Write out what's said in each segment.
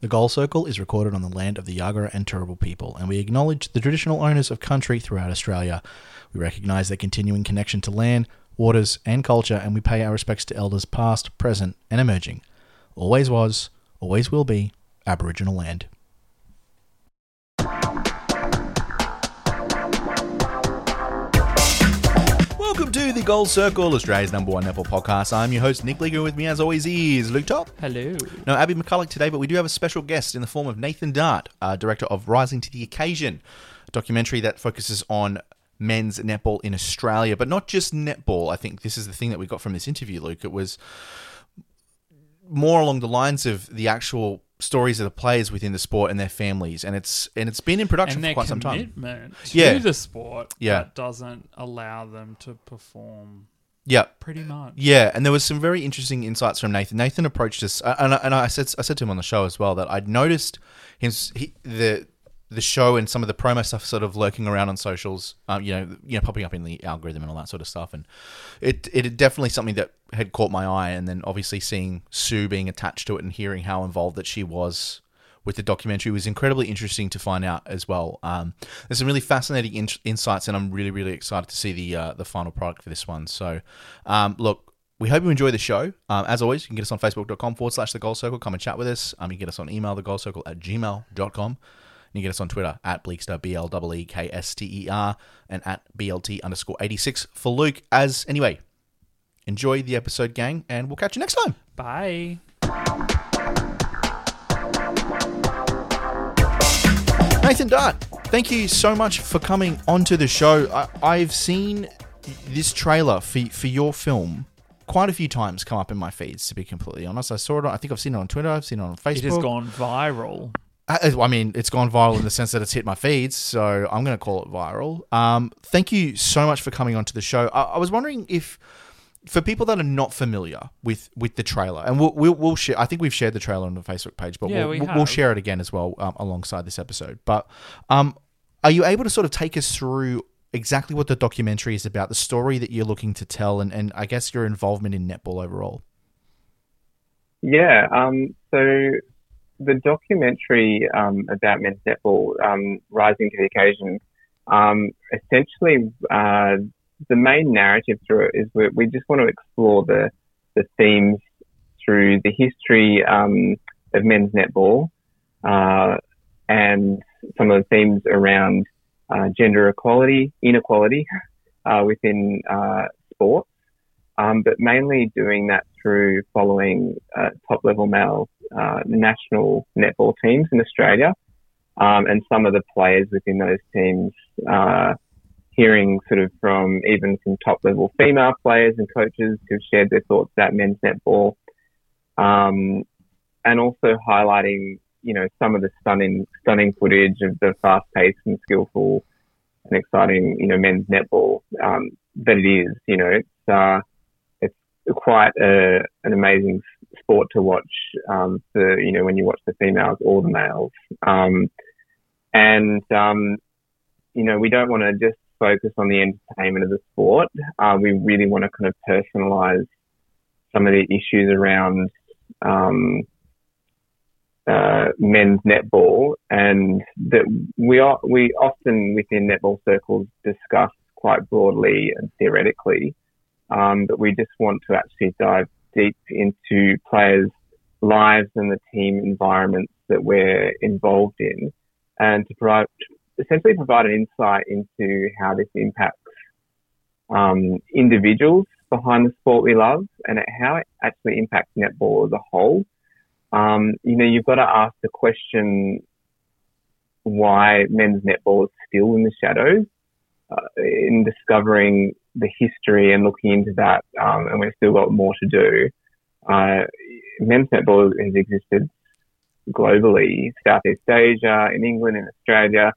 The Goal Circle is recorded on the land of the Yagara and Turrbal people, and we acknowledge the traditional owners of country throughout Australia. We recognise their continuing connection to land, waters, and culture, and we pay our respects to elders past, present, and emerging. Always was, always will be, Aboriginal land. Welcome to the Goal Circle, Australia's number one netball podcast. I'm your host, Nick League, with me as always is Luke Top. Hello. No, Abby McCulloch today, but we do have a special guest in the form of Nathan Dart, uh, director of Rising to the Occasion, a documentary that focuses on men's netball in Australia, but not just netball. I think this is the thing that we got from this interview, Luke. It was more along the lines of the actual stories of the players within the sport and their families, and it's and it's been in production And for their quite some time. commitment to Yeah. the sport Yeah. that doesn't allow them to perform Yeah, pretty much. Yeah, and there was some very interesting insights from Nathan. Nathan approached us, uh, and, I- and I said I said to him on the show as well that I'd noticed him he, the the show and some of the promo stuff sort of lurking around on socials, um, you know, you know, popping up in the algorithm and all that sort of stuff, and it it definitely something that had caught my eye, and then obviously seeing Sue being attached to it and hearing how involved that she was with the documentary was incredibly interesting to find out as well. Um, there's some really fascinating in- insights, and I'm really, really excited to see the uh, the final product for this one. So, um, look, we hope you enjoy the show. Um, as always, you can get us on facebook.com forward slash the goal circle. Come and chat with us. Um, you can get us on email, the goal circle at gmail.com. You can get us on Twitter at Bleekster, B L E E K S T E R, and at BLT underscore 86 for Luke. As anyway, enjoy the episode, gang, and we'll catch you next time. Bye. Nathan Dart, thank you so much for coming onto the show. I, I've seen this trailer for for your film quite a few times come up in my feeds. To be completely honest, I saw it. On, I think I've seen it on Twitter. I've seen it on Facebook. It has gone viral. I, I mean, it's gone viral in the sense that it's hit my feeds, so I'm going to call it viral. Um, thank you so much for coming onto the show. I, I was wondering if, for people that are not familiar with with the trailer, and we'll we'll, we'll share. I think we've shared the trailer on the Facebook page, but Yeah, we'll, we we'll, we'll share it again as well um, alongside this episode. But um, are you able to sort of take us through? Exactly what the documentary is about, the story that you're looking to tell, and, and I guess your involvement in netball overall. Yeah. Um, so the documentary um, about men's netball, um, rising to the occasion, um, essentially uh, the main narrative through it is we, we just want to explore the the themes through the history um, of men's netball uh, and some of the themes around uh, gender equality, inequality uh, within uh, sport um, but mainly doing that through following uh, top level male uh, national netball teams in Australia um, and some of the players within those teams. Uh, hearing sort of from even from top level female players and coaches who've shared their thoughts about men's netball, um, and also highlighting you know some of the stunning stunning footage of the fast paced and skillful and exciting you know men's netball um, that it is. You know it's uh, quite a, an amazing sport to watch um, for you know when you watch the females or the males. Um, and um, you know we don't want to just focus on the entertainment of the sport. Uh, we really want to kind of personalize some of the issues around um, uh, men's netball and that we are we often within netball circles discuss quite broadly and theoretically um, but we just want to actually dive deep into players' lives and the team environments that we're involved in, and to provide essentially provide an insight into how this impacts um, individuals behind the sport we love and how it actually impacts netball as a whole. Um, you know, you've got to ask the question why men's netball is still in the shadows uh, in discovering the history and looking into that, um, and we've still got more to do. Uh, men's netball has existed globally, Southeast Asia, in England, in Australia,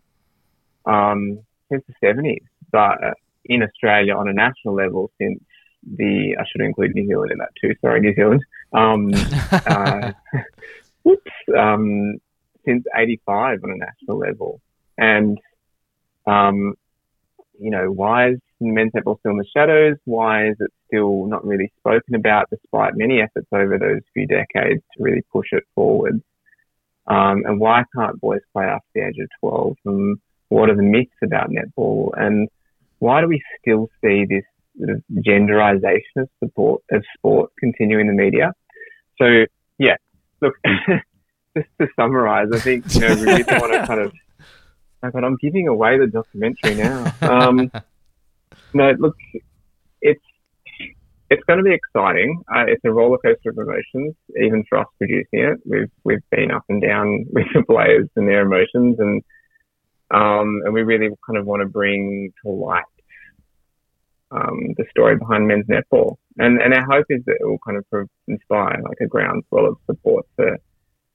um, since the 70s, but uh, in Australia on a national level since the, I should include New Zealand in that too, sorry, New Zealand, um, uh, whoops, um, since 85 on a national level. And, um, you know, why is men's netball still in the shadows? Why is it still not really spoken about despite many efforts over those few decades to really push it forward? Um, and why can't boys play after the age of 12? And what are the myths about netball? And why do we still see this sort of genderization of support of sport continue in the media? So yeah, look, just to summarize, I think you know we really want to kind of. Oh God, I'm giving away the documentary now. Um, no, look, it's it's going to be exciting. Uh, it's a roller coaster of emotions, even for us producing it. We've we've been up and down with the players and their emotions, and um, and we really kind of want to bring to light um, the story behind men's netball. And and our hope is that it will kind of inspire like a groundswell of support for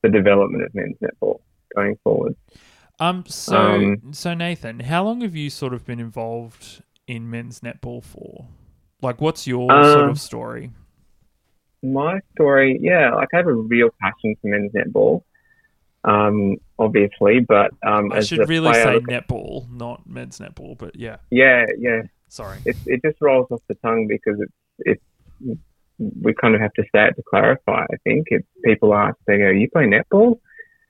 the development of men's netball going forward. Um. So Um, so Nathan, how long have you sort of been involved in men's netball for? Like, what's your sort Um, of story? My story, yeah, like I have a real passion for men's netball, um, obviously, but um, I as should really player, say netball, not men's netball. But yeah, yeah, yeah, sorry. it it just rolls off the tongue because it's it's we kind of have to say it to clarify. I think if people ask, they go, "You play netball,"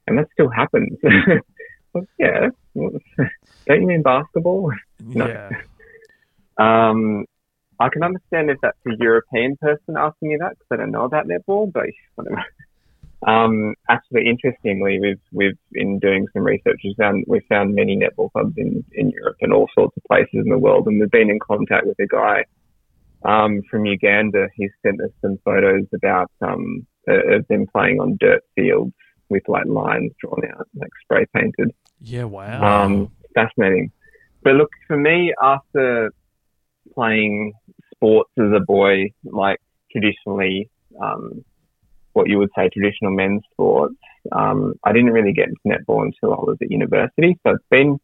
and that still happens. well, yeah, don't you mean basketball? No. Yeah. Um, I can understand if that's a European person asking you that because I don't know about netball, but whatever. Um, actually, interestingly, we've we've in doing some research, we found we found many netball clubs in, in Europe and all sorts of places in the world, and we've been in contact with a guy um, from Uganda. He sent us some photos about um, uh, of them playing on dirt fields with like lines drawn out, like spray painted. Yeah. Wow. Um, fascinating. But look, for me, after playing sports as a boy, like traditionally, um, what you would say traditional men's sports, um, I didn't really get into netball until I was at university. So it's been,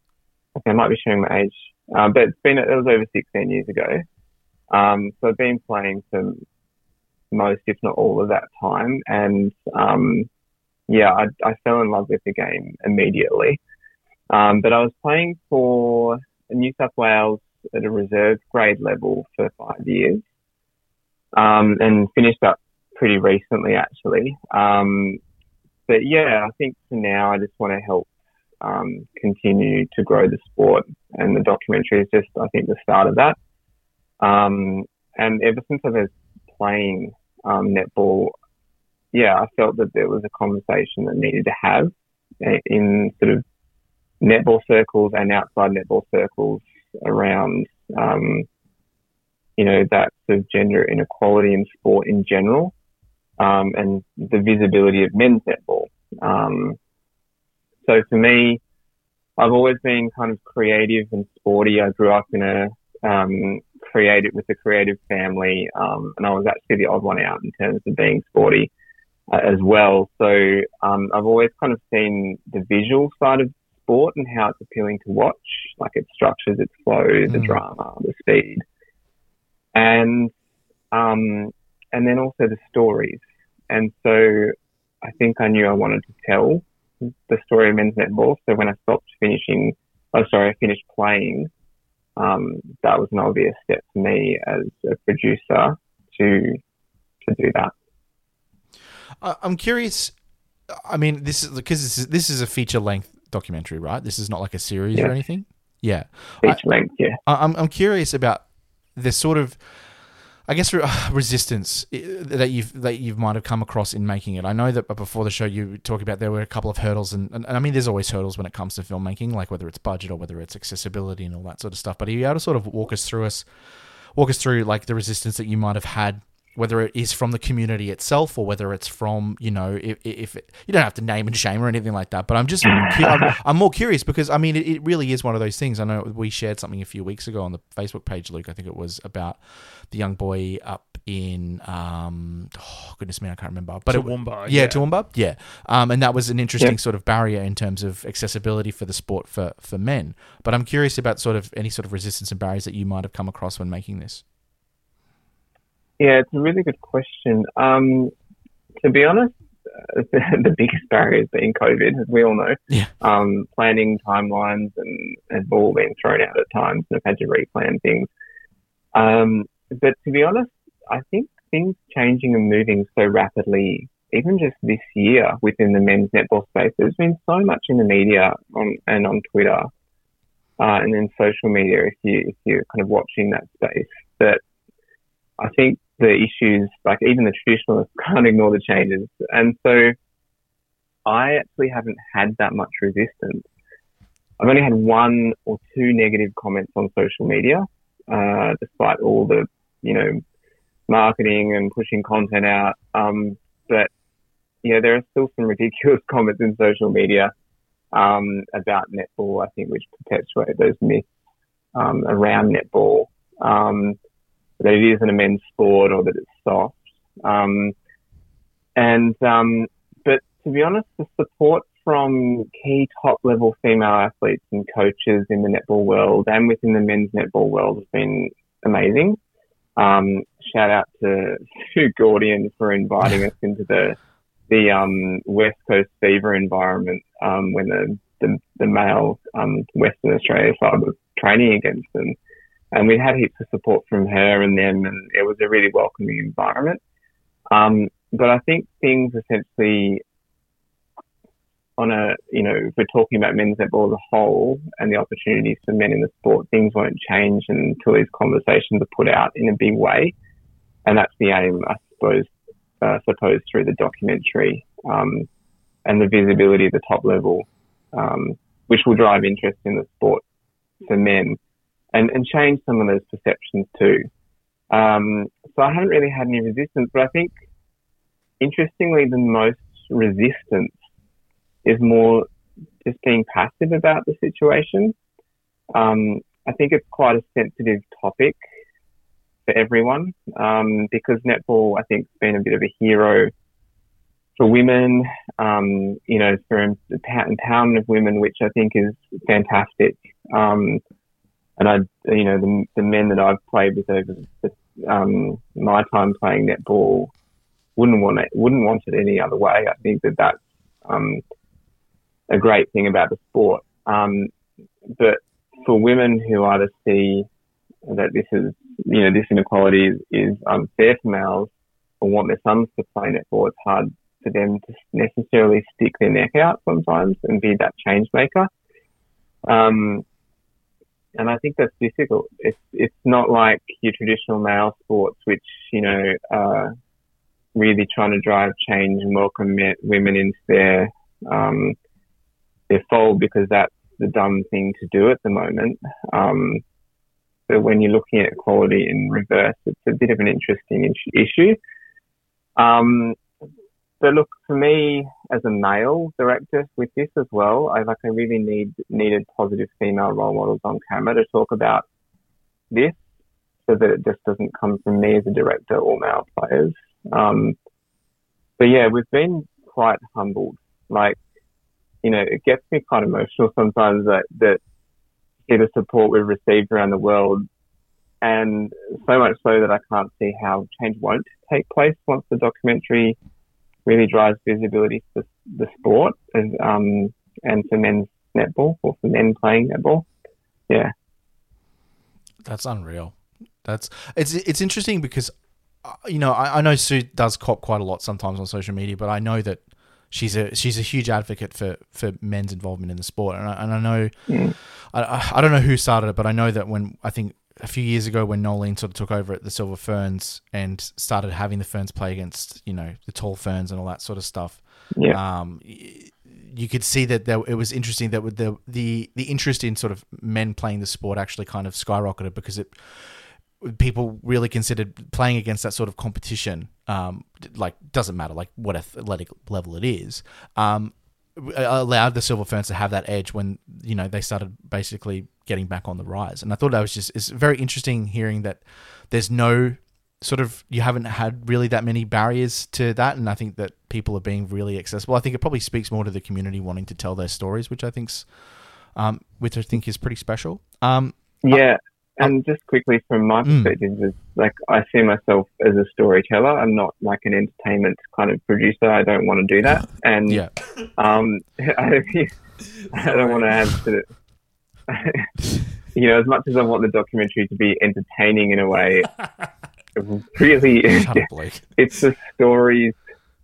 okay, I might be showing my age, uh, but it's been, it was over 16 years ago. Um, so I've been playing for most, if not all of that time. And, um, yeah, I, I fell in love with the game immediately. Um, but I was playing for New South Wales at a reserve grade level for five years, um, and finished up pretty recently actually. Um, but yeah, I think for now I just want to help um, continue to grow the sport, and the documentary is just I think the start of that. Um, and ever since I was playing um, netball, yeah, I felt that there was a conversation that needed to have eh, in sort of netball circles and outside netball circles around, um, you know, that sort of gender inequality in sport in general, um, and the visibility of men's netball. Um, so for me, I've always been kind of creative and sporty. I grew up in a um, creative with a creative family, um, and I was actually the odd one out in terms of being sporty uh, as well. So um, I've always kind of seen the visual side of sport and how it's appealing to watch, like its structures, its flow, the Mm. drama, the speed, and um, and then also the stories. And so I think I knew I wanted to tell the story of men's netball. So when I stopped finishing, oh sorry, I finished playing. Um, that was an obvious step for me as a producer to to do that. I'm curious. I mean, this is because this is this is a feature length documentary, right? This is not like a series or anything. Yeah, I- Each length, yeah. I- I'm I'm curious about the sort of, I guess, re- resistance that you've that you might have come across in making it. I know that before the show you talk about there were a couple of hurdles, and, and, and I mean, there's always hurdles when it comes to filmmaking, like whether it's budget or whether it's accessibility and all that sort of stuff. But are you able to sort of walk us through us, walk us through like the resistance that you might have had? Whether it is from the community itself or whether it's from, you know, if, if it, you don't have to name and shame or anything like that, but I'm just, I'm, I'm more curious because I mean, it, it really is one of those things. I know we shared something a few weeks ago on the Facebook page, Luke. I think it was about the young boy up in, um, oh, goodness me, I can't remember, but it, Toowoomba, yeah, yeah. Toowoomba, yeah, um, and that was an interesting sort of barrier in terms of accessibility for the sport for for men. But I'm curious about sort of any sort of resistance and barriers that you might have come across when making this. Yeah, it's a really good question. Um, to be honest, the, the biggest barrier has been COVID, as we all know. Yeah. Um, planning timelines and have all been thrown out at times and have had to replan things. Um, but to be honest, I think things changing and moving so rapidly even just this year within the men's netball space, there's been so much in the media on, and on Twitter uh, and then social media. If you if you're kind of watching that space, that I think the issues, like even the traditionalists, can't ignore the changes, and so I actually haven't had that much resistance. I've only had one or two negative comments on social media, uh, despite all the you know marketing and pushing content out. Um, but yeah, there are still some ridiculous comments in social media um, about netball. I think which perpetuate those myths um, around netball um, that it isn't a men's sport or that it's soft. Um, and um, but to be honest, the support from key top level female athletes and coaches in the netball world and within the men's netball world has been amazing. Um, shout out to Sue Gaudion for inviting us into the the um, West Coast Fever environment um, when the the, the male um, Western Australia side was training against them, and we had heaps of support from her and them, and it was a really welcoming environment. Um, but I think things essentially on a, you know, if we're talking about men's netball as a whole and the opportunities for men in the sport, things won't change until these conversations are put out in a big way. And that's the aim, I suppose, uh, suppose through the documentary, um, and the visibility at the top level, um, which will drive interest in the sport for men and, and change some of those perceptions too. Um, so I haven't really had any resistance, but I think interestingly, the most resistance is more just being passive about the situation. Um, I think it's quite a sensitive topic for everyone um, because netball, I think, has been a bit of a hero for women, um, you know, for empowerment of women, which I think is fantastic. Um, and I, you know, the, the, men that I've played with over the, um, my time playing netball wouldn't want it, wouldn't want it any other way. I think that that's um, a great thing about the sport. Um, but for women who either see that this is, you know, this inequality is, is unfair for males or want their sons to play netball, it's hard for them to necessarily stick their neck out sometimes and be that change maker. Um, and I think that's difficult. It's it's not like your traditional male sports, which you know are really trying to drive change and welcome women into their um, their fold because that's the dumb thing to do at the moment. Um, but when you're looking at equality in reverse, it's a bit of an interesting issue. Um, but look, for me as a male director with this as well, I like I really need needed positive female role models on camera to talk about this, so that it just doesn't come from me as a director or male players. Um, but yeah, we've been quite humbled. Like you know, it gets me quite emotional sometimes that, that see the support we've received around the world. And so much so that I can't see how change won't take place once the documentary really drives visibility for the sport and, um, and for men's netball or for men playing netball. Yeah. That's unreal. That's it's it's interesting because uh, you know I, I know Sue does cop quite a lot sometimes on social media, but I know that she's a she's a huge advocate for, for men's involvement in the sport, and I, and I know mm. I, I don't know who started it, but I know that when I think a few years ago when Noeline sort of took over at the Silver Ferns and started having the Ferns play against you know the tall Ferns and all that sort of stuff. Yeah. Um, you could see that there, it was interesting that the the the interest in sort of men playing the sport actually kind of skyrocketed because it people really considered playing against that sort of competition, um, like doesn't matter like what athletic level it is, um, allowed the Silver Ferns to have that edge when you know they started basically getting back on the rise. And I thought that was just it's very interesting hearing that there's no sort of you haven't had really that many barriers to that, and I think that people are being really accessible. I think it probably speaks more to the community wanting to tell their stories, which I think's um, which I think is pretty special. Um, yeah, and just quickly from my hmm. perspective, mm. is like I see myself as a storyteller. I'm not like an entertainment kind of producer. I don't want to do that. And yeah. um, I, I don't want to have to. you know, as much as I want the documentary to be entertaining in a way, really, it's the stories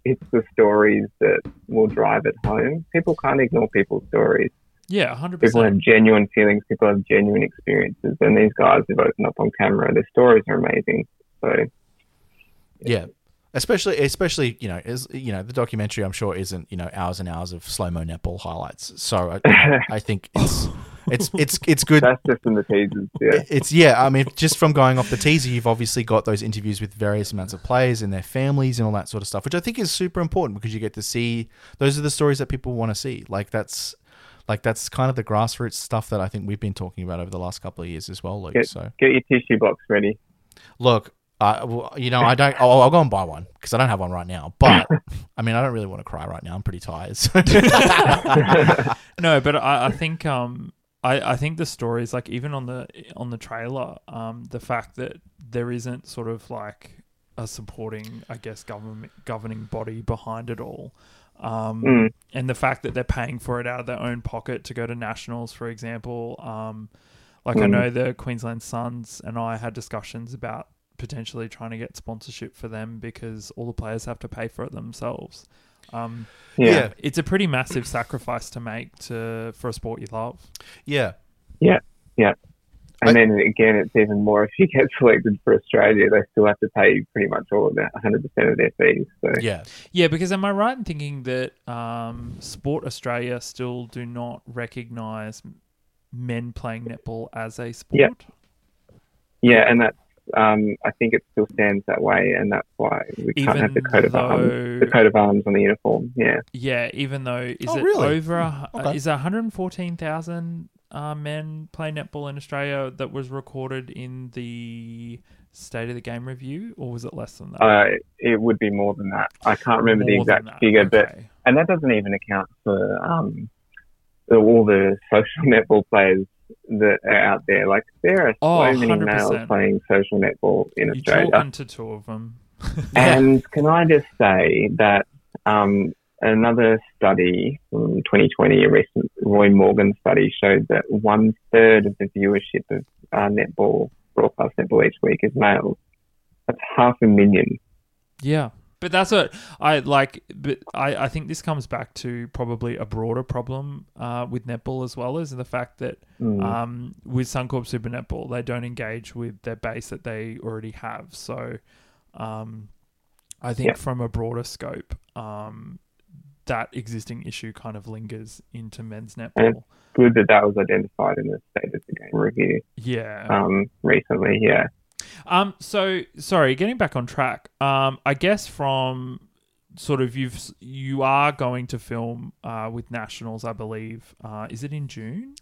it's the stories that will drive it home. People can't ignore people's stories. Yeah, hundred percent. People have genuine feelings. People have genuine experiences, and these guys have opened up on camera. Their stories are amazing. So Yeah. Especially, especially, you know, is you know the documentary. I'm sure isn't you know hours and hours of slow mo netball highlights. So I, I think it's it's it's it's good. that's just in the teasers. Yeah, It's yeah. I mean, just from going off the teaser, you've obviously got those interviews with various amounts of players and their families and all that sort of stuff, which I think is super important because you get to see those are the stories that people want to see. Like that's like that's kind of the grassroots stuff that I think we've been talking about over the last couple of years as well, Luke. Get- So get your tissue box ready. look, uh, well, you know, I don't. I'll, I'll go and buy one because I don't have one right now. But I mean, I don't really want to cry right now. I'm pretty tired. So. No, but I, I think um I, I think the stories like even on the on the trailer um the fact that there isn't sort of like a supporting I guess government governing body behind it all. Um, Mm. and the fact that they're paying for it out of their own pocket to go to nationals, for example. Um, like I Mm. know the Queensland Suns and I had discussions about potentially trying to get sponsorship for them because all the players have to pay for it themselves. Um, Yeah, it's a pretty massive sacrifice to make to for a sport you love. yeah, yeah, yeah. and then again, it's even more if you get selected for Australia, they still have to pay pretty much all of that, 100 percent of their fees. So yeah. Yeah, because am I right in thinking that um, Sport Australia still do not recognise men playing netball as a sport? Yeah. yeah, and that's um, I think it still stands that way, and that's why we can't have the Even coat of arms, the coat of arms on the uniform. Yeah, yeah, even though is Oh, it really? over? A, Okay. Is one hundred fourteen thousand uh, men play netball in Australia that was recorded in the State of the Game review, or was it less than that? uh, it would be more than that. I can't remember the More than exact that, figure, but and that doesn't even account for um, all the social netball players that are out there. Like there are Oh, so many males playing social netball in you Australia. talking to two of them. And can I just say that um, another study from 2020, a recent Roy Morgan study, showed that one third of the viewership of uh, netball, broadcast netball each week is males. That's half a million. Yeah. But that's what I like. But I, I think this comes back to probably a broader problem uh, with netball as well, is the fact that Mm. um, with Suncorp Super Netball, they don't engage with their base that they already have. So um, I think Yeah. from a broader scope, um, that existing issue kind of lingers into men's netball. and Good that that was identified in the state of the game review Yeah. um, recently. Yeah. Um. So sorry, getting back on track. Um. I guess from sort of you've you are going to film uh with nationals, I believe. Uh, is it in June?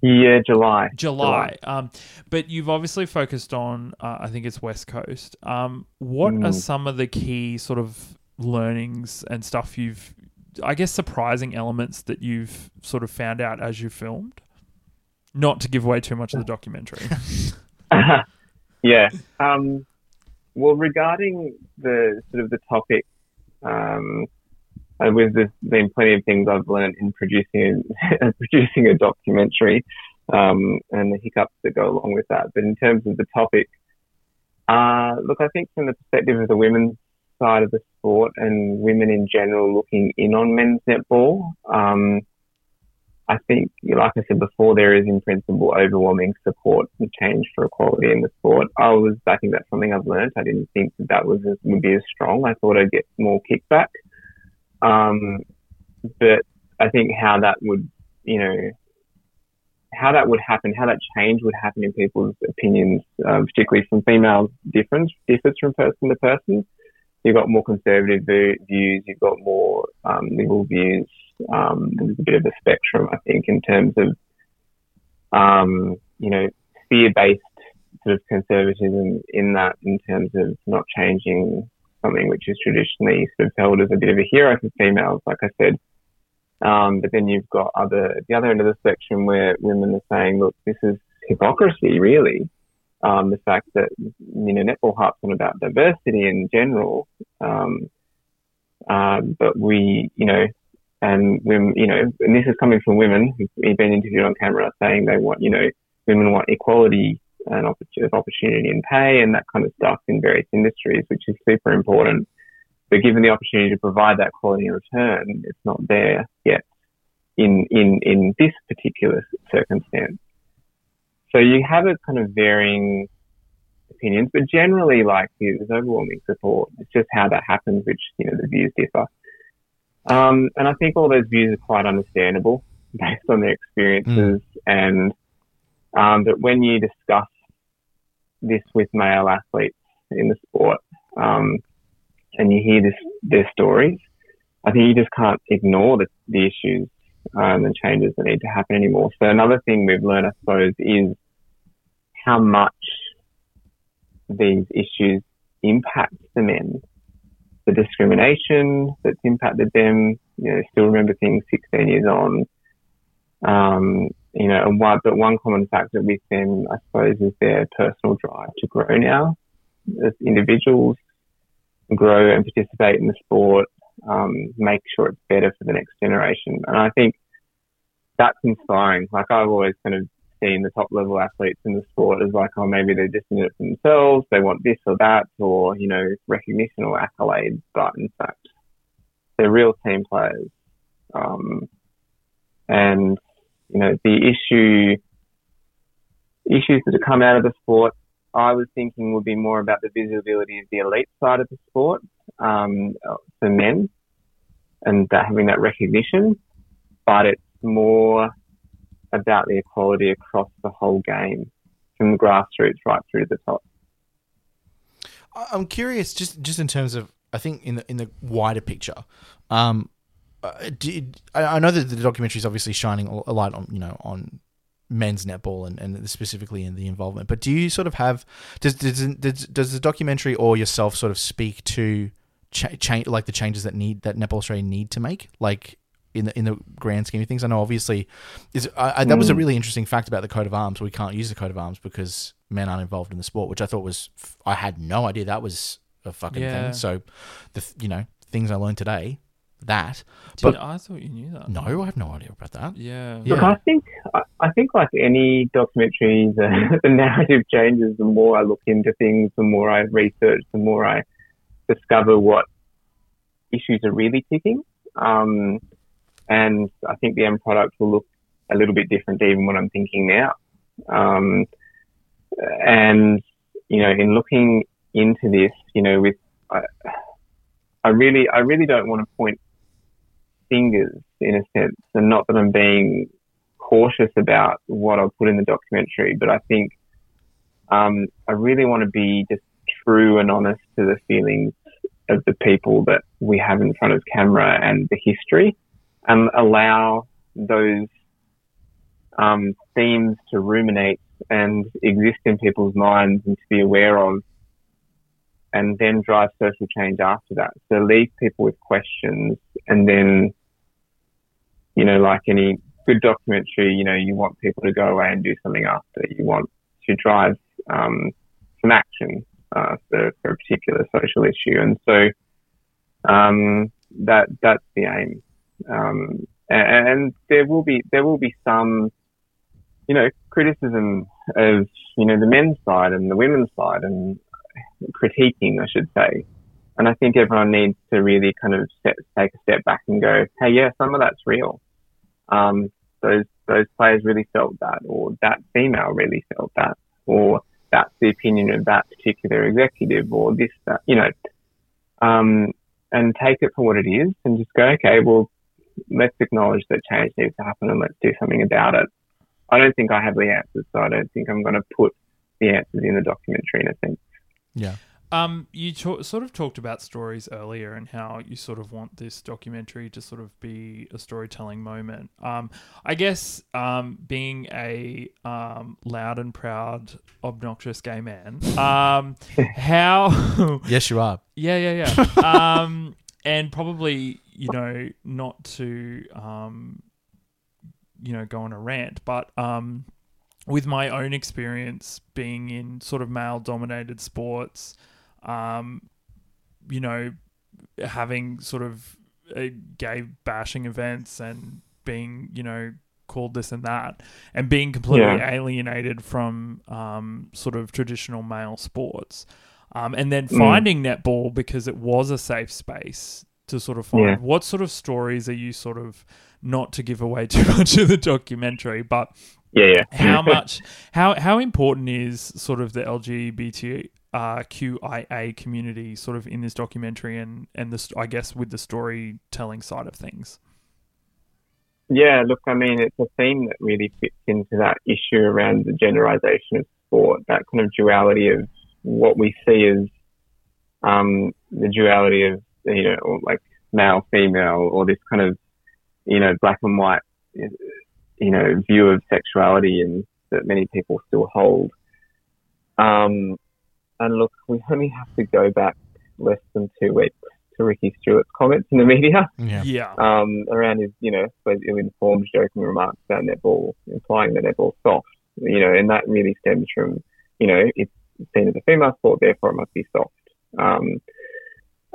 Yeah, July. July. Um. But you've obviously focused on. Uh, I think it's West Coast. Um. What are Mm. some of the key sort of learnings and stuff you've, I guess, surprising elements that you've sort of found out as you filmed? Not to give away too much of the documentary. yeah. Um, well, regarding the sort of the topic, um, uh, with there's been plenty of things I've learned in producing producing a documentary, um, and the hiccups that go along with that. But in terms of the topic, uh, look, I think from the perspective of the women's side of the sport and women in general looking in on men's netball, um, I think, like I said before, there is in principle overwhelming support for change for equality in the sport. I was, I think that's something I've learned. I didn't think that that was as, would be as strong. I thought I'd get more kickback. Um, but I think how that would, you know, how that would happen, how that change would happen in people's opinions, um, particularly from females, difference differs from person to person. You've got more conservative views, you've got more um, liberal views. Um, there's a bit of a spectrum, I think, in terms of, um, you know, fear-based sort of conservatism in that, in terms of not changing something which is traditionally sort of held as a bit of a hero for females, like I said. Um, but then you've got other, the other end of the spectrum where women are saying, look, this is hypocrisy, really. Um, the fact that, you know, netball harps on about diversity in general. Um, um, but we, you know, and women, you know, and this is coming from women who've been interviewed on camera saying they want, you know, women want equality and opportunity, and pay and that kind of stuff in various industries, which is super important. but given the opportunity to provide that quality in return, it's not there yet in, in, in this particular circumstance. So you have a kind of varying opinions, but generally, like there's overwhelming support. It's just how that happens, which you know the views differ. Um, and I think all those views are quite understandable based on their experiences, mm. and um, that when you discuss this with male athletes in the sport, um, and you hear this their stories, I think you just can't ignore the, the issues um, and changes that need to happen anymore. So another thing we've learned, I suppose, is how much these issues impact the men. The discrimination that's impacted them, you know, still remember things 16 years on. Um, you know, and but one common factor with them, I suppose, is their personal drive to grow now as individuals, grow and participate in the sport, um, make sure it's better for the next generation. And I think that's inspiring. Like I've always kind of seen the top level athletes in the sport as like, oh, maybe they're just in it for themselves. They want this or that, or, you know, recognition or accolades. But in fact, they're real team players. Um, and, you know, the issue, issues that have come out of the sport, I was thinking would be more about the visibility of the elite side of the sport, um, for men and that having that recognition. But it's more about the equality across the whole game, from the grassroots right through to the top. I'm curious, just just in terms of, I think in the in the wider picture, um, uh, did, I, know that the documentary is obviously shining a light on you know on men's netball and, and specifically in the involvement. But do you sort of have does does does, does the documentary or yourself sort of speak to change like the changes that need that netball Australia need to make? Like in the in the grand scheme of things. I know obviously is I, I, that was a mm. really interesting fact about the coat of arms. We can't use the coat of arms because men aren't involved in the sport, which I thought was I had no idea that was a fucking yeah. thing. So the you know things I learned today that. But I thought you knew that. No, I have no idea about that. Yeah. Look, I think I think like any documentary, the, the narrative changes. The more I look into things, the more I research, the more I discover what issues are really ticking. Um, and I think the end product will look a little bit different to even what I'm thinking now. Um, and, you know, in looking into this, you know, with, I, I really, I really don't want to point fingers in a sense, and not that I'm being cautious about what I'll put in the documentary, but I think um, I really want to be just true and honest to the feelings of the people that we have in front of camera and the history and allow those um, themes to ruminate and exist in people's minds and to be aware of and then drive social change after that. So leave people with questions and then, you know, like any good documentary, you know, you want people to go away and do something after. You want to drive um, some action uh, for, for, a particular social issue. And so um, that that's the aim. Um, and, and there will be there will be some, you know, criticism of you know the men's side and the women's side and critiquing, I should say. And I think everyone needs to really kind of step, take a step back and go, hey, yeah, some of that's real. Um, those those players really felt that, or that female really felt that, or that's the opinion of that particular executive, or this, that, you know, um, and take it for what it is, and just go, okay, well, let's acknowledge that change needs to happen and let's do something about it. I don't think I have the answers, so I don't think I'm going to put the answers in the documentary in a sense. Yeah. Um, you t- sort of talked about stories earlier and how you sort of want this documentary to sort of be a storytelling moment. Um, I guess um, being a um, loud and proud, obnoxious gay man, um, how? yes, you are. Yeah, yeah, yeah. And probably you know not to um, you know go on a rant, but um, with my own experience being in sort of male dominated sports, um, you know, having sort of gay bashing events and being you know called this and that, and being completely yeah. alienated from um, sort of traditional male sports. Um, and then Mm. finding netball because it was a safe space to sort of find. Yeah. What sort of stories are you sort of not to give away too much of the documentary, but Yeah, yeah. how much how how important is sort of the LGBT uh, QIA community sort of in this documentary and and the st- I guess with the storytelling side of things. Yeah, look, I mean, it's a theme that really fits into that issue around the generalization of sport, that kind of duality of what we see as um, the duality of, you know, like male, female, or this kind of, you know, black and white, you know, view of sexuality and that many people still hold. Um, and look, we only have to go back less than two weeks to Ricky Stuart's comments in the media Yeah. Yeah. um, around his, you know, suppose ill-informed joking remarks about netball, implying that netball's soft, you know, and that really stems from, you know, it's seen as a female sport, therefore it must be soft. Um,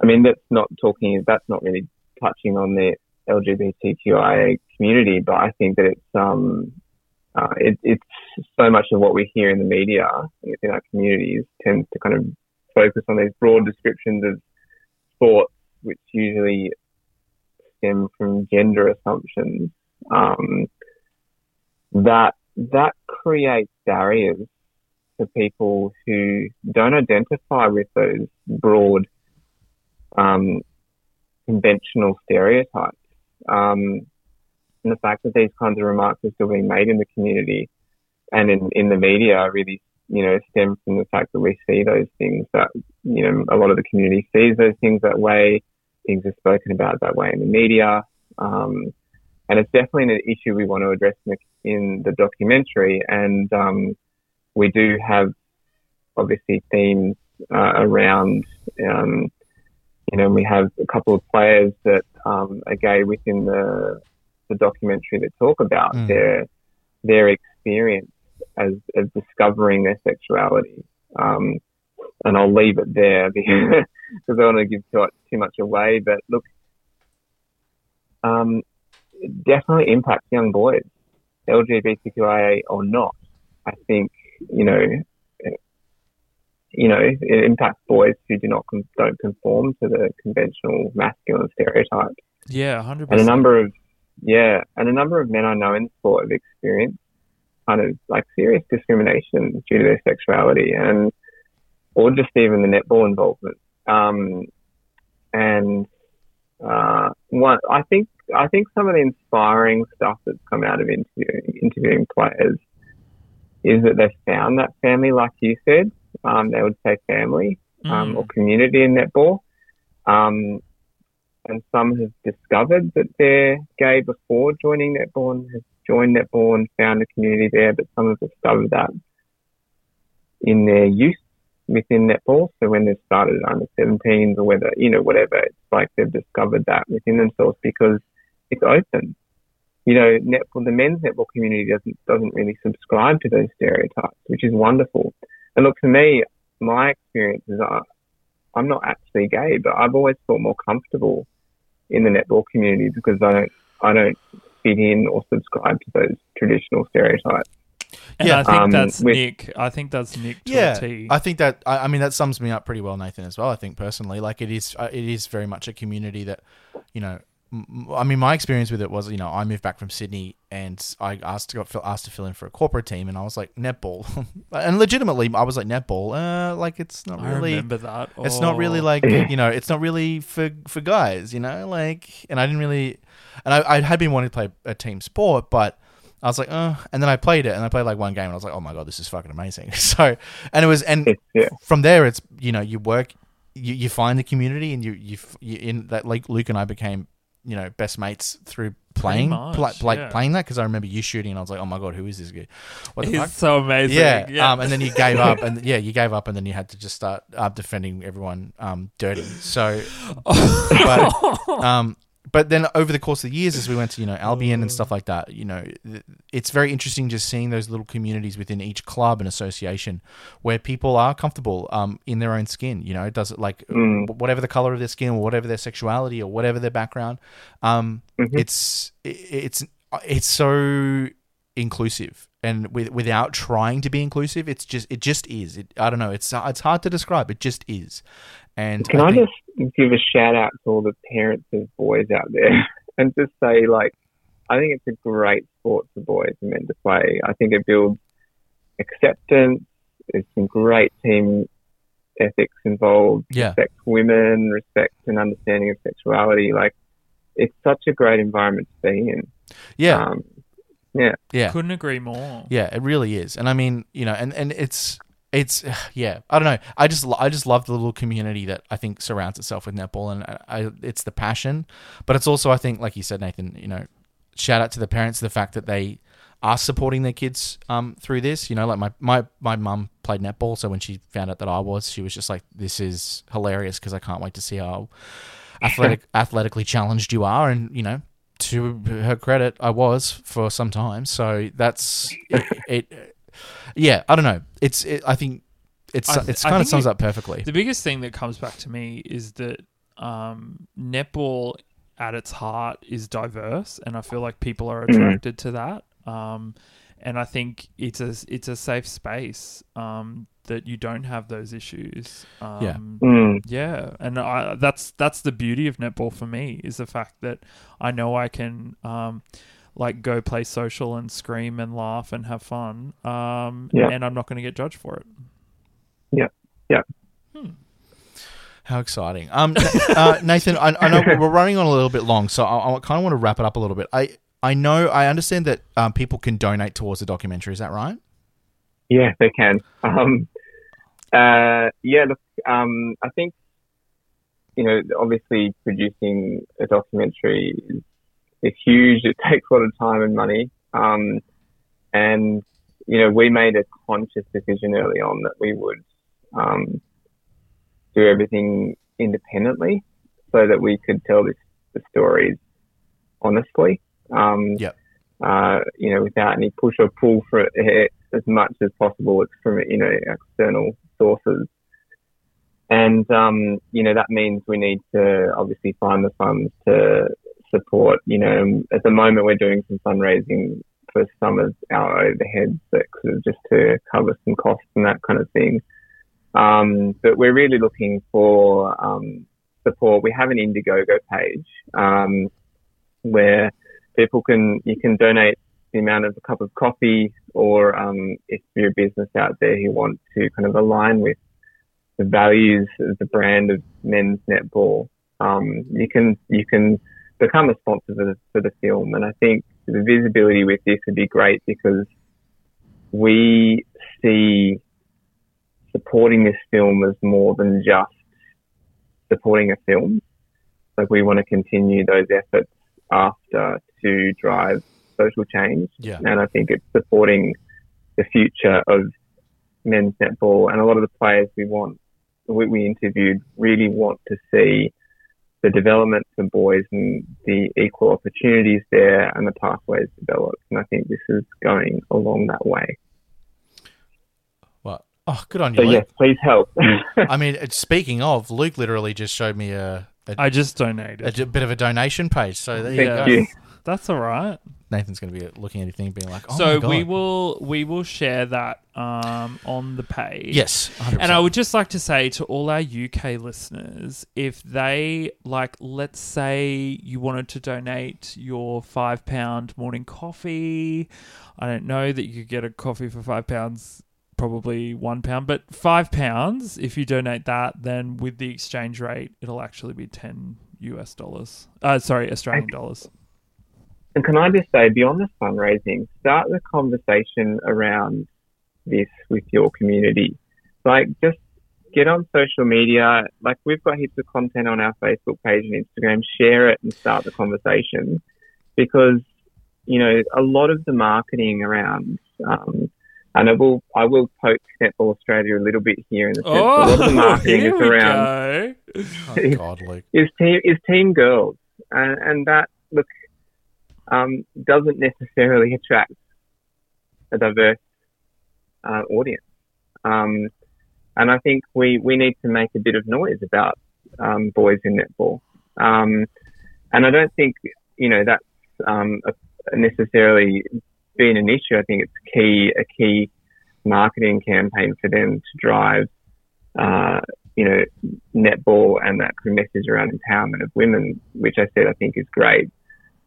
I mean, that's not talking, that's not really touching on the LGBTQIA community, but I think that it's, um, uh, it, it's so much of what we hear in the media within our communities tends to kind of focus on these broad descriptions of sports, which usually stem from gender assumptions, um, that that creates barriers for people who don't identify with those broad um, conventional stereotypes. Um, and the fact that these kinds of remarks are still being made in the community and in, in the media really, you know, stem from the fact that we see those things that, you know, a lot of the community sees those things that way things are spoken about that way in the media. Um, and it's definitely an issue we want to address in the, in the documentary. And um, we do have obviously themes uh, around, um, you know, we have a couple of players that um, are gay within the the documentary that talk about Mm. their their experience as of discovering their sexuality. Um, and I'll leave it there because I don't want to give too, too much away. But look, um, it definitely impacts young boys, LGBTQIA or not. I think you know, it- you know, it impacts boys who do not don't conform to the conventional masculine stereotype. Yeah, hundred And a number of yeah, and a number of men I know in sport have experienced kind of like serious discrimination due to their sexuality and or just even the netball involvement. Um, and uh, one, I think I think some of the inspiring stuff that's come out of interviewing interviewing players is that they've found that family, like you said. Um, they would say family um, Mm. or community in netball. Um, and some have discovered that they're gay before joining netball and have joined netball and found a community there, but some have discovered that in their youth within netball. So when they've started under 17s or whether, you know, whatever, it's like they've discovered that within themselves because it's open. You know, netball, the men's netball community doesn't, doesn't really subscribe to those stereotypes, which is wonderful. And look, for me, my experience is I, I'm not actually gay, but I've always felt more comfortable in the netball community because I don't I don't fit in or subscribe to those traditional stereotypes. And Yeah. I think Um, that's with- Nick. I think that's Nick to Yeah, a T. I think that I, I mean that sums me up pretty well, Nathan, as well. I think personally, like it is, uh, it is very much a community that, you know, m- m- I mean, my experience with it was, you know, I moved back from Sydney and I asked to got fill- asked to fill in for a corporate team, and I was like netball, and legitimately, I was like netball, uh, like it's not I really. remember that. It's not really Oh. like you know, it's not really for for guys, you know, like, and I didn't really, and I, I had been wanting to play a team sport, but I was like, uh, and then I played it, and I played like one game, and I was like, oh my god, this is fucking amazing. So, and it was, and yeah, from there, it's you know, you work, you, you find the community, and you you, you in that like Luke and I became, you know, best mates through playing, much, pla- like yeah. playing that because I remember you shooting, and I was like, oh my god, who is this guy? What He's fuck? so amazing. Yeah. Um, and then you gave up, and yeah, you gave up, and then you had to just start uh, defending everyone um, dirty. So, but, um, but then over the course of the years, as we went to you know Albion and stuff like that, you know, it's very interesting just seeing those little communities within each club and association where people are comfortable um, in their own skin. You know, does it like Mm. whatever the color of their skin or whatever their sexuality or whatever their background. Um, Mhm. It's it's it's so inclusive and with, without trying to be inclusive. It's just it just is. It, I don't know. It's it's hard to describe. It just is. And Can I, think- just give a shout out to all the parents of boys out there and just say, like, I think it's a great sport for boys and men to play. I think it builds acceptance. There's some great team ethics involved. Yeah. Respect women, respect and understanding of sexuality. Like, it's such a great environment to be in. yeah, Um, yeah. Couldn't agree more. Yeah, it really is, and I mean, you know, and and it's it's yeah, I don't know. I just I just love the little community that I think surrounds itself with netball, and I, I it's the passion, but it's also I think, like you said, Nathan, you know, shout out to the parents the fact that they are supporting their kids um through this. You know, like my my my mum played netball, so when she found out that I was, she was just like, "This is hilarious because I can't wait to see how athletic athletically challenged you are," and you know. To her credit, I was for some time, so that's it. it yeah, I don't know. It's it, I think it's I it's kind of sums it- up perfectly. The biggest thing that comes back to me is that um, netball at its heart is diverse, and I feel like people are attracted to that. Um, and I think it's a it's a safe space um, that you don't have those issues. Um, mm, yeah, and I, that's that's the beauty of netball for me is the fact that I know I can um, like go play social and scream and laugh and have fun, um, Yeah. and I'm not going to get judged for it. Yeah. Yeah. Hmm. How exciting! Um, uh, Nathan, I, I know we're running on a little bit long, so I, I kind of want to wrap it up a little bit. I I know I understand that um, people can donate towards the documentary. Is that right? Yeah, they can. Um, uh, yeah, look, um, I think, you know, obviously producing a documentary is, is huge. It takes a lot of time and money. Um, and, you know, we made a conscious decision early on that we would um, do everything independently so that we could tell this, the stories honestly. Um, Yep. uh, you know, without any push or pull for it as much as possible. It's from, you know, external sources. And, um, you know, that means we need to obviously find the funds to support, you know, at the moment we're doing some fundraising for some of our overheads that just to cover some costs and that kind of thing. Um, but we're really looking for, um, support. We have an Indiegogo page, um, where people can you can donate the amount of a cup of coffee, or um, if you're a business out there who want to kind of align with the values of the brand of men's netball, um, you can you can become a sponsor for the, for the film. And I think the visibility with this would be great because we see supporting this film as more than just supporting a film. Like we want to continue those efforts after to drive social change. Yeah. And I think it's supporting the future of men's netball. And a lot of the players we want, we, we interviewed, really want to see the development for boys and the equal opportunities there and the pathways developed. And I think this is going along that way. Well, oh, good on you. So Luke. yes, please help. I mean, speaking of, Luke literally just showed me a a, I just donated. a bit of a donation page. So there you go. you. That's all right. Nathan's going to be looking at anything, being like, "Oh so my God. we will we will share that um, on the page. Yes, 100%. And I would just like to say to all our UK listeners, if they like, let's say you wanted to donate your five pound morning coffee. I don't know that you could get a coffee for five pounds, probably one pound, but five pounds. If you donate that, then with the exchange rate, it'll actually be ten US dollars. Uh, sorry, Australian dollars. And can I just say, beyond the fundraising, start the conversation around this with your community. Like, just get on social media. Like, we've got heaps of content on our Facebook page and Instagram. Share it and start the conversation because, you know, a lot of the marketing around, um, and I will, I will poke Netball Australia a little bit here in the sense a lot of the marketing Oh, here is we around go. oh God, Luke. is team is team girls, and, and that look um, doesn't necessarily attract a diverse uh, audience. Um, and I think we, we need to make a bit of noise about um, boys in netball. Um, and I don't think you know that's um, necessarily been an issue. I think it's key a key marketing campaign for them to drive, uh, you know, netball and that message around empowerment of women, which I said I think is great.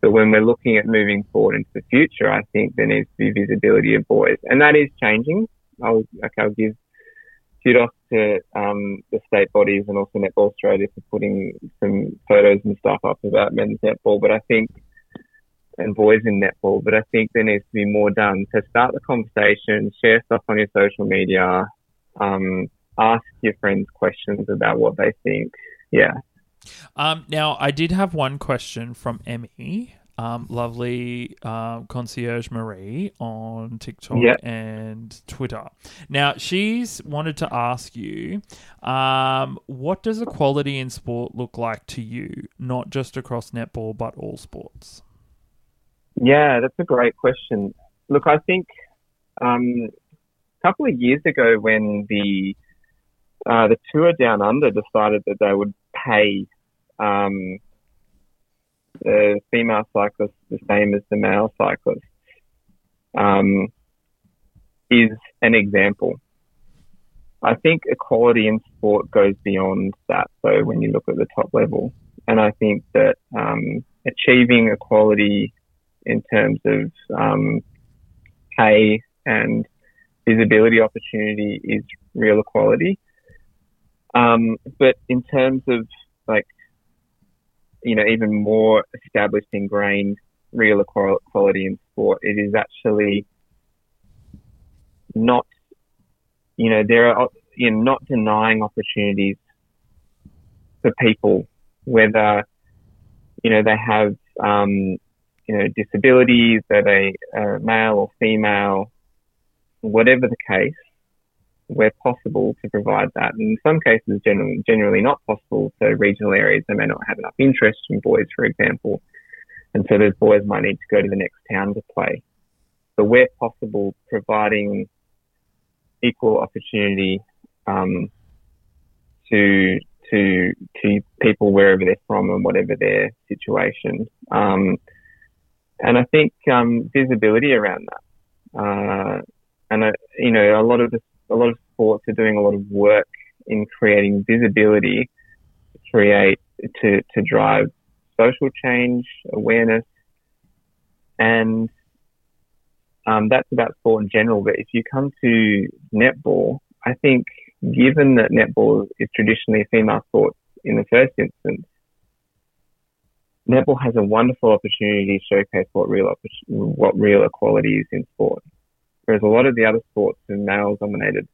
But when we're looking at moving forward into the future, I think there needs to be visibility of boys, and that is changing. I'll, okay, I'll give kudos to um, the state bodies and also Netball Australia for putting some photos and stuff up about men's netball. But I think and boys in netball, but I think there needs to be more done. So start the conversation, share stuff on your social media, um, ask your friends questions about what they think. Yeah. Um, now, I did have one question from Emmy, um, lovely uh, concierge Marie on TikTok Yep. and Twitter. Now, she's wanted to ask you, um, what does equality in sport look like to you, not just across netball but all sports? Yeah, that's a great question. Look, I think um, a couple of years ago when the uh, the tour down under decided that they would pay um, the female cyclist the same as the male cyclist um, is an example. I think equality in sport goes beyond that. So when you look at the top level, and I think that um, achieving equality in terms of um, pay and visibility opportunity is real equality. Um, but in terms of like, you know, even more established, ingrained real equal- equality in sport, it is actually not, you know, there are, you know, not denying opportunities for people, whether, you know, they have, um, you know, disabilities, are they uh, male or female, whatever the case, where possible to provide that. And in some cases, generally, generally not possible. So regional areas, they may not have enough interest in boys, for example. And so those boys might need to go to the next town to play. But where possible, providing equal opportunity um, to to to people wherever they're from and whatever their situation. Um, and I think um, visibility around that. Uh, and uh, you know, a lot of the, a lot of sports are doing a lot of work in creating visibility, to create to to drive social change, awareness, and um, that's about sport in general. But if you come to netball, I think given that netball is traditionally a female sport in the first instance, netball has a wonderful opportunity to showcase what real what real equality is in sport. Whereas a lot of the other sports are male dominated.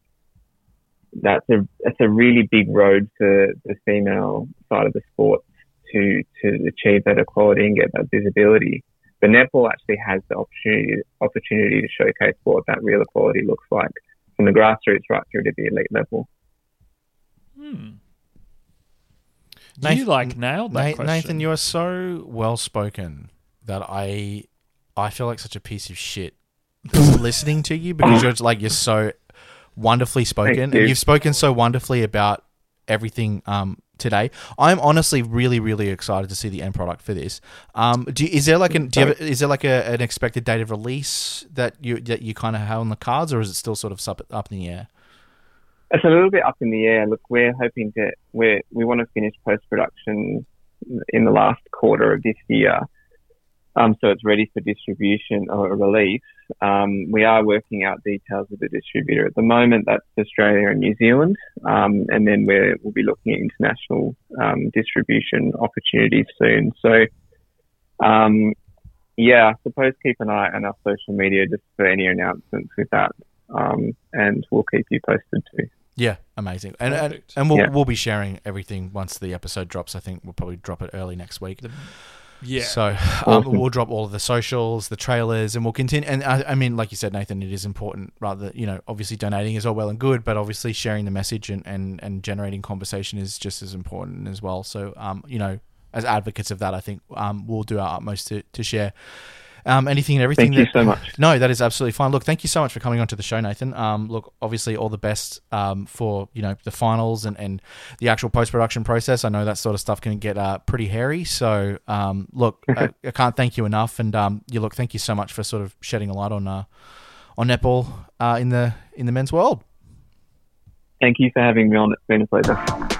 That's a that's a really big road for the female side of the sport to to achieve that equality and get that visibility. But netball actually has the opportunity opportunity to showcase what that real equality looks like from the grassroots right through to the elite level. Hmm. you like nailed that Nathan, question. Nathan, you are so well spoken that I I feel like such a piece of shit listening to you because you're like you're so wonderfully spoken Thank and you. you've spoken so wonderfully about everything um, today. I'm honestly really really excited to see the end product for this. Um, do is there like an do you have, is there like a, an expected date of release that you that you kind of have on the cards or is it still sort of up, up in the air? It's a little bit up in the air. Look, we're hoping to we we want to finish post production in the last quarter of this year, um, so it's ready for distribution or release. Um, we are working out details with the distributor at the moment. That's Australia and New Zealand, um, and then we're, we'll be looking at international um, distribution opportunities soon. So, um, yeah, I suppose keep an eye on our social media just for any announcements with that, um, and we'll keep you posted too. Yeah, amazing. And and, and we'll Yeah. we'll be sharing everything once the episode drops. I think we'll probably drop it early next week. Yeah. So um, we'll drop all of the socials, the trailers, and we'll continue. And I, I mean, like you said, Nathan, it is important. Rather, you know, obviously donating is all well and good, but obviously sharing the message and, and, and generating conversation is just as important as well. So, um, you know, as advocates of that, I think um, we'll do our utmost to, to share Um, anything and everything. Thank you so much. No, that is absolutely fine. Look, thank you so much for coming onto the show, Nathan. Um, look, obviously, all the best um, for you know the finals and, and the actual post production process. I know that sort of stuff can get uh, pretty hairy. So, um, look, I, I can't thank you enough. And um, you look, thank you so much for sort of shedding a light on uh, on netball uh, in the in the men's world. Thank you for having me on. It's been a pleasure.